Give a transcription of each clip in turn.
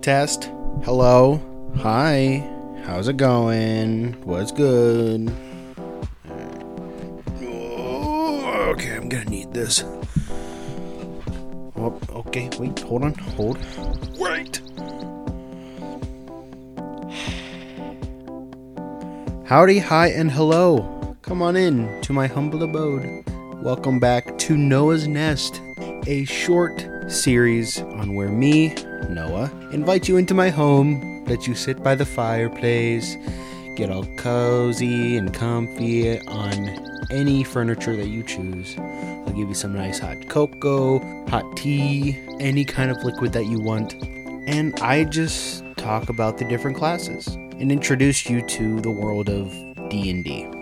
Test. Hello. Hi. How's it going? What's good? Okay, I'm gonna need this. Oh, okay, wait, hold on, hold. Wait! Howdy, hi, and hello. Come on in to my humble abode. Welcome back to Noah's Nest, a short series on where me, Noah, invite you into my home, let you sit by the fireplace, get all cozy and comfy on any furniture that you choose. I'll give you some nice hot cocoa, hot tea, any kind of liquid that you want, and I just talk about the different classes and introduce you to the world of D&D.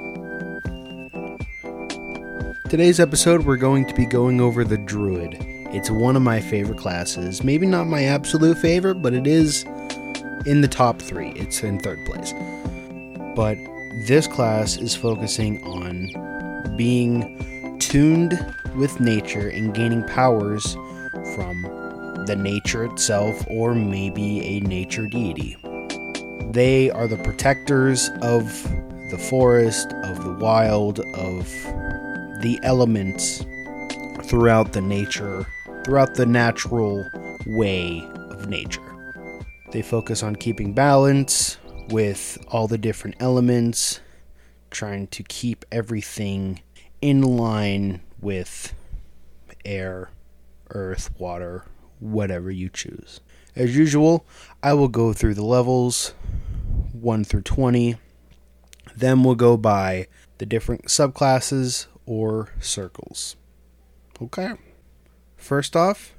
Today's episode, we're going to be going over the Druid. It's one of my favorite classes. Maybe not my absolute favorite, but it is in the top three. It's in third place. But this class is focusing on being tuned with nature and gaining powers from the nature itself or maybe a nature deity. They are the protectors of the forest, of the wild, of the elements throughout the nature, throughout the natural way of nature. They focus on keeping balance with all the different elements, trying to keep everything in line with air, earth, water, whatever you choose. As usual, I will go through the levels 1 through 20. Then we'll go by the different subclasses or circles. Okay. First off,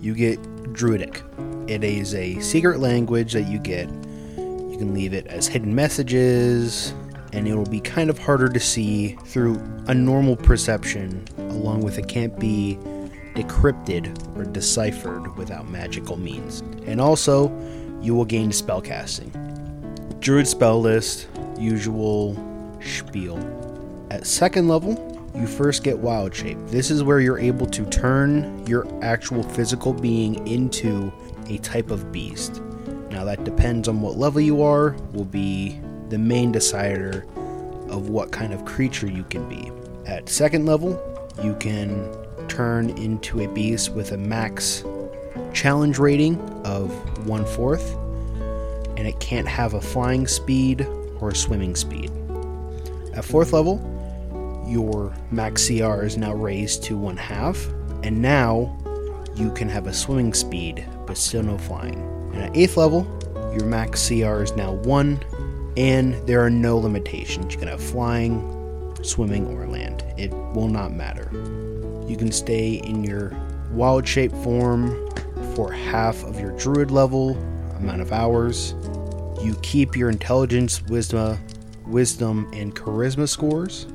you get Druidic. It is a secret language that you get. You can leave it as hidden messages, and it will be kind of harder to see through a normal perception, along with it can't be decrypted or deciphered without magical means. And also, you will gain spellcasting. Druid spell list, usual spiel. At second level, you first get Wild Shape. This is where you're able to turn your actual physical being into a type of beast. Now, that depends on what level you are, will be the main decider of what kind of creature you can be. At second level, you can turn into a beast with a max challenge rating of one fourth, and it can't have a flying speed or a swimming speed. At fourth level, your max CR is now raised to one half, and now you can have a swimming speed but still no flying. And at eighth level, your max CR is now one, and there are no limitations. You can have flying, swimming, or land. It will not matter. You can stay in your wild shape form for half of your druid level amount of hours. You keep your intelligence, wisdom, wisdom, and charisma scores,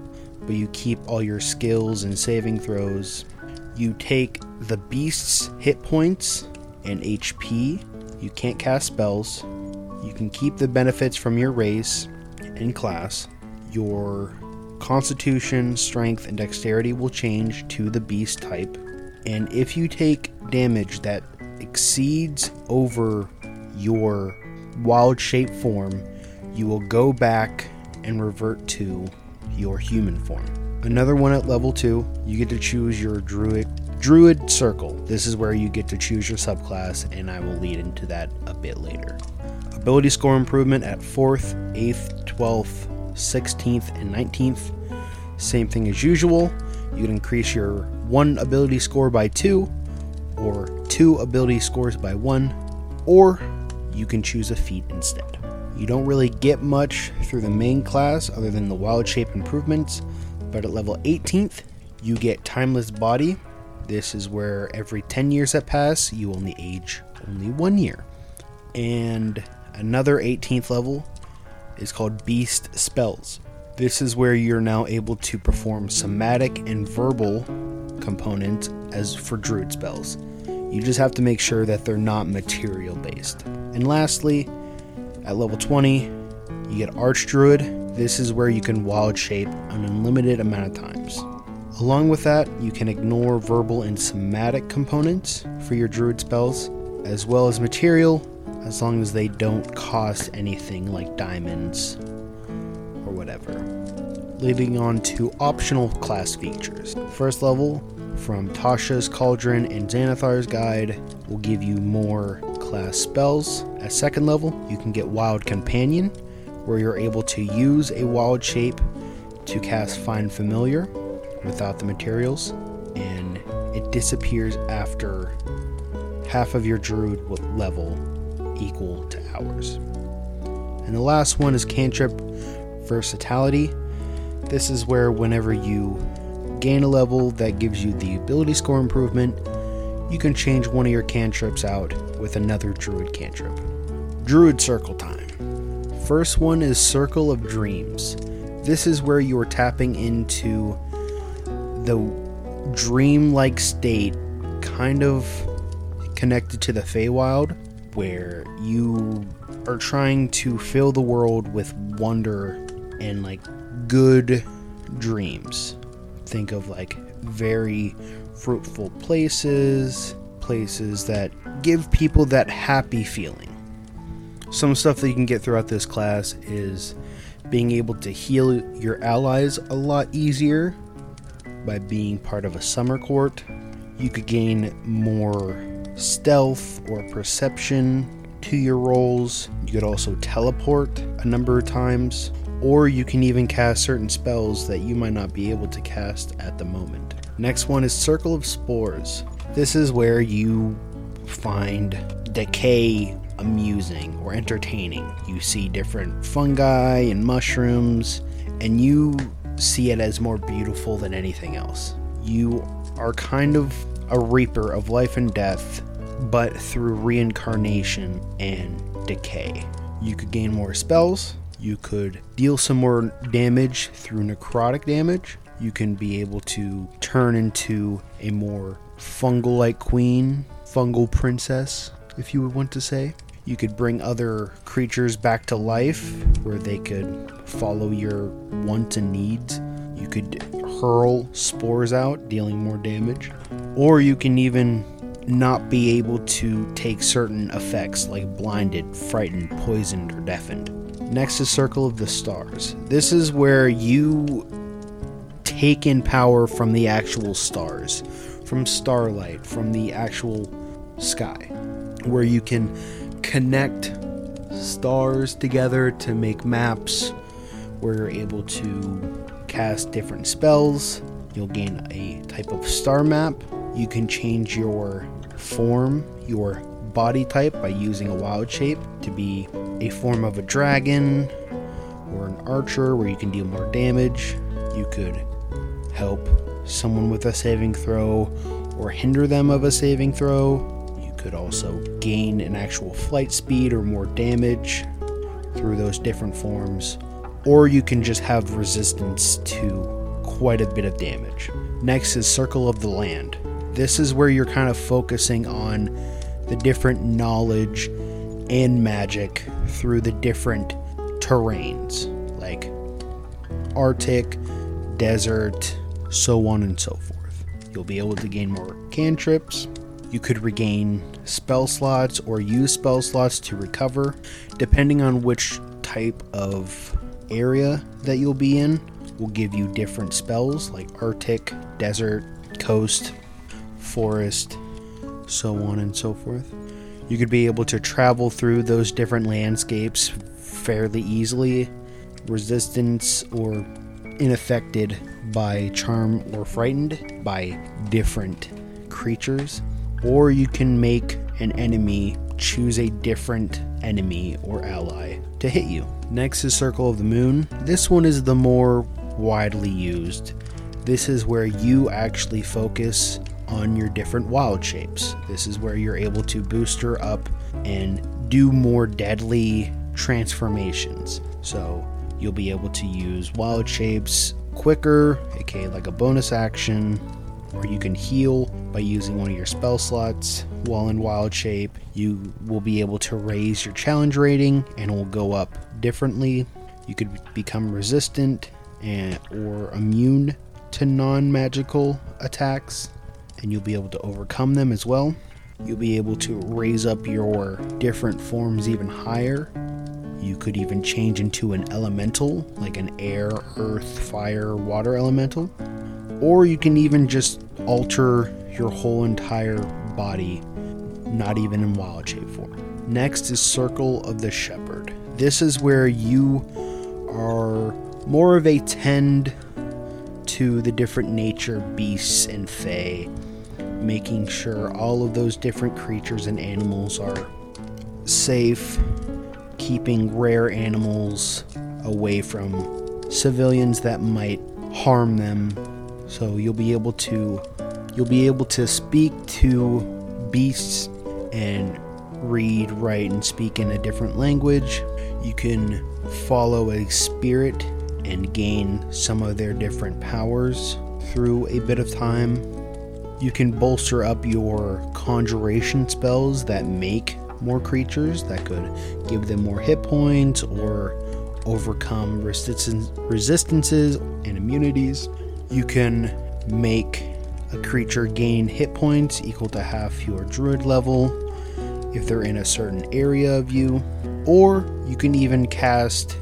but you keep all your skills and saving throws. You take the beast's hit points and HP. You can't cast spells. You can keep the benefits from your race and class. Your constitution, strength, and dexterity will change to the beast type. And if you take damage that exceeds over your wild shape form, you will go back and revert to your human form. Another one at level 2, you get to choose your druid druid circle. This is where you get to choose your subclass and I will lead into that a bit later. Ability score improvement at 4th, 8th, 12th, 16th, and 19th. Same thing as usual. You can increase your one ability score by 2 or two ability scores by 1 or you can choose a feat instead. You don't really get much through the main class other than the wild shape improvements, but at level 18th, you get Timeless Body. This is where every 10 years that pass, you only age only one year. And another 18th level is called Beast Spells. This is where you're now able to perform somatic and verbal components as for druid spells. You just have to make sure that they're not material based. And lastly, at level 20, you get Arch Druid. This is where you can wild shape an unlimited amount of times. Along with that, you can ignore verbal and somatic components for your druid spells. as well as material, as long as they don't cost anything like diamonds or whatever. Leading on to optional class features. First level, from Tasha's Cauldron and Xanathar's Guide, will give you more class spells. At second level, you can get Wild Companion, where you're able to use a wild shape to cast Find Familiar without the materials, and it disappears after half of your druid level equal to hours. And the last one is cantrip versatility. This is where whenever you gain a level that gives you the ability score improvement, you can change one of your cantrips out with another druid cantrip. Druid circle time. First one is Circle of Dreams. This is where you're tapping into the dream-like state kind of connected to the Feywild where you are trying to fill the world with wonder and like good dreams. Think of like very fruitful places, places that give people that happy feeling. Some stuff that you can get throughout this class is being able to heal your allies a lot easier by being part of a summer court. You could gain more stealth or perception to your rolls. You could also teleport a number of times, or you can even cast certain spells that you might not be able to cast at the moment. Next one is Circle of Spores. This is where you find decay amusing or entertaining. You see different fungi and mushrooms, and you see it as more beautiful than anything else. You are kind of a reaper of life and death, but through reincarnation and decay. You could gain more spells, you could deal some more damage through necrotic damage, you can be able to turn into a more fungal like queen, fungal princess, if you would want to say. You could bring other creatures back to life where they could follow your wants and needs. You could hurl spores out, dealing more damage. Or you can even not be able to take certain effects like blinded, frightened, poisoned, or deafened. Next is Circle of the Stars. This is where you take in power from the actual stars, from starlight, from the actual sky, where you can connect stars together to make maps where you're able to cast different spells. You'll gain a type of star map. You can change your form, your body type by using a wild shape to be a form of a dragon or an archer where you can deal more damage. You could help someone with a saving throw or hinder them of a saving throw You could also gain an actual flight speed or more damage through those different forms, or you can just have resistance to quite a bit of damage. Next is Circle of the Land. This is where you're kind of focusing on the different knowledge and magic through the different terrains, like Arctic, desert, so on and so forth. You'll be able to gain more cantrips, you could regain spell slots or use spell slots to recover, depending on which type of area that you'll be in. Will give you different spells like Arctic, Desert, Coast, Forest, so on and so forth. You could be able to travel through those different landscapes fairly easily. Resistance or unaffected by charm or frightened by different creatures or you can make an enemy choose a different enemy or ally to hit you. Next is Circle of the Moon. This one is the more widely used. This is where you actually focus on your different wild shapes. This is where you're able to booster up and do more deadly transformations. So you'll be able to use wild shapes quicker, aka like a bonus action, or you can heal by using one of your spell slots while in wild shape. You will be able to raise your challenge rating and it will go up differently. You could become resistant and or immune to non-magical attacks and you'll be able to overcome them as well. You'll be able to raise up your different forms even higher. You could even change into an elemental, like an air, earth, fire, water elemental. Or you can even just alter your whole entire body, not even in wild shape form. Next is Circle of the Shepherd. This is where you are more of a tend to the different nature beasts and fae, making sure all of those different creatures and animals are safe, keeping rare animals away from civilians that might harm them. So you'll be able to you'll be able to speak to beasts and read, write and speak in a different language. You can follow a spirit and gain some of their different powers through a bit of time. You can bolster up your conjuration spells that make more creatures that could give them more hit points or overcome resistance, resistances and immunities. You can make a creature gain hit points equal to half your druid level if they're in a certain area of you, or you can even cast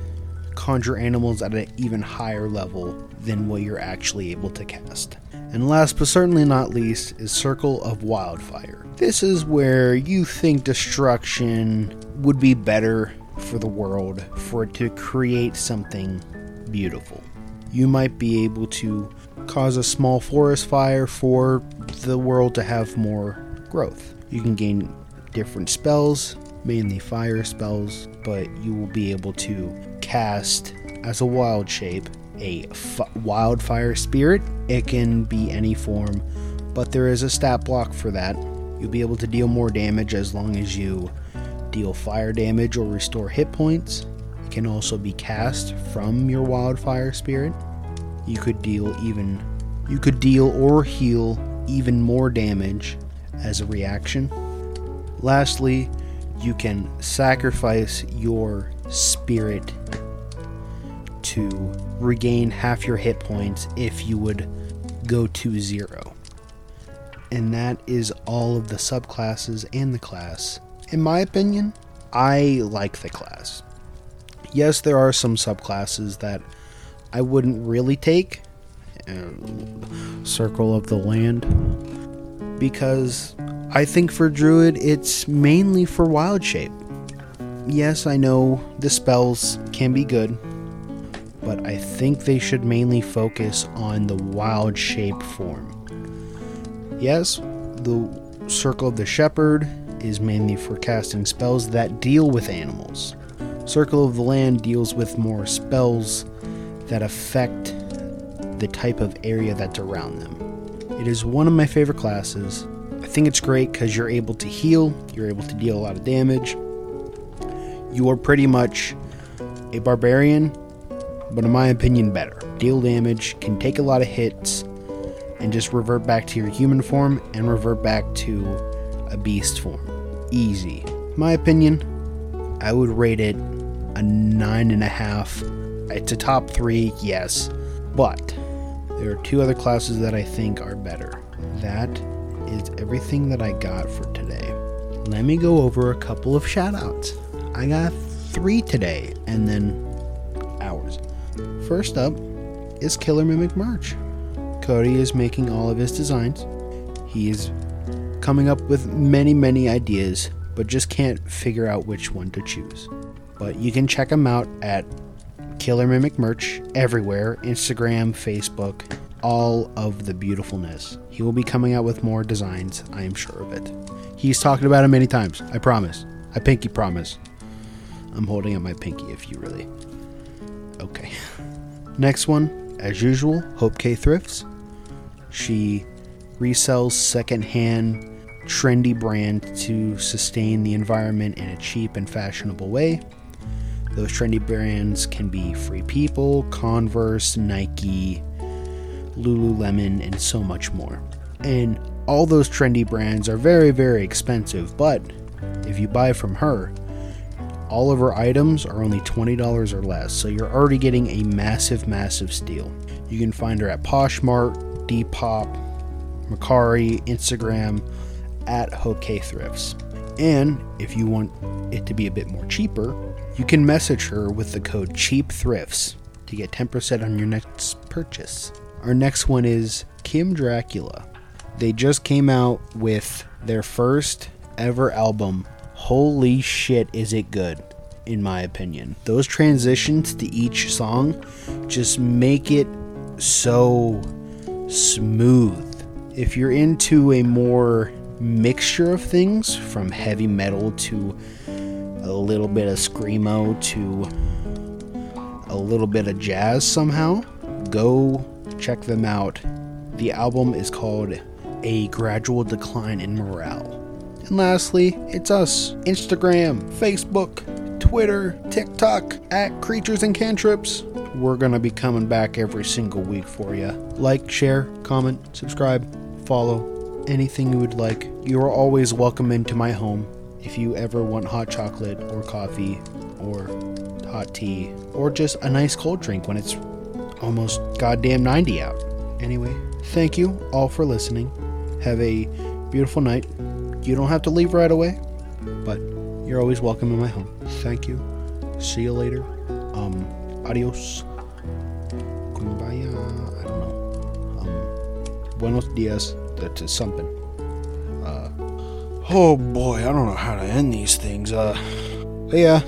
conjure animals at an even higher level than what you're actually able to cast. And last but certainly not least is Circle of Wildfire. This is where you think destruction would be better for the world for it to create something beautiful. You might be able to cause a small forest fire for the world to have more growth. You can gain different spells, mainly fire spells, but you will be able to cast as a wild shape a f- wildfire spirit. It can be any form, but there is a stat block for that. You'll be able to deal more damage as long as you deal fire damage or restore hit points. It can also be cast from your wildfire spirit. You could deal even you could deal or heal even more damage as a reaction. Lastly, you can sacrifice your spirit to regain half your hit points if you would go to zero. And that is all of the subclasses and the class. In my opinion, I like the class. Yes, there are some subclasses that I wouldn't really take. Uh, Circle of the Land. Because I think for Druid, it's mainly for wild shape. Yes, I know the spells can be good, but I think they should mainly focus on the wild shape form. Yes, the Circle of the Shepherd is mainly for casting spells that deal with animals. Circle of the Land deals with more spells that affect the type of area that's around them. It is one of my favorite classes I think it's great because you're able to heal, you're able to deal a lot of damage. You are pretty much a barbarian, but in my opinion, better. Deal damage, can take a lot of hits, and just revert back to your human form and revert back to a beast form. Easy. My opinion, I would rate it a nine and a half. It's a top three, yes, but there are two other classes that I think are better. That is everything that I got for today. Let me go over a couple of shoutouts. I got three today, and then ours. First up is Killer Mimic merch. Cody is making all of his designs. He is coming up with many, many ideas, but just can't figure out which one to choose. But you can check him out at Killer Mimic merch everywhere Instagram, Facebook, all of the beautifulness. He will be coming out with more designs, I am sure of it. He's talked about it many times, I promise. I pinky promise. I'm holding up my pinky if you really. Okay. Next one, as usual, Hope K Thrifts. She resells secondhand, trendy brand to sustain the environment in a cheap and fashionable way. Those trendy brands can be Free People, Converse, Nike, Lululemon, and so much more. And all those trendy brands are very, very expensive, but if you buy from her, all of her items are only $20 or less, so you're already getting a massive, massive steal. You can find her at Poshmark, Depop, Mercari, Instagram, at Hope K Thrifts. And if you want it to be a bit more cheaper, you can message her with the code Cheap Thrifts to get 10% on your next purchase. Our next one is Kim Dracula. They just came out with their first ever album. Holy shit, is it good, in my opinion. Those transitions to each song just make it so smooth. If you're into a more mixture of things, from heavy metal to a little bit of screamo to a little bit of jazz somehow, go check them out. The album is called A Gradual Decline in Morale. And lastly, it's us Instagram, Facebook, Twitter, TikTok, at Creatures and Cantrips. We're going to be coming back every single week for you. Like, share, comment, subscribe, follow, anything you would like. You are always welcome into my home if you ever want hot chocolate or coffee or hot tea or just a nice cold drink when it's almost goddamn 90 out. Anyway, thank you all for listening. Have a beautiful night. You don't have to leave right away, but you're always welcome in my home. Thank you. See you later. Um, adios. Kumbaya. I don't know. Um, buenos dias. That's something. Uh, oh boy, I don't know how to end these things. Uh, yeah.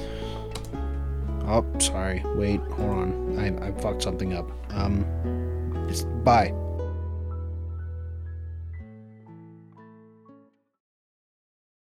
Oh, sorry. Wait, hold on. I, I fucked something up. Um, it's bye.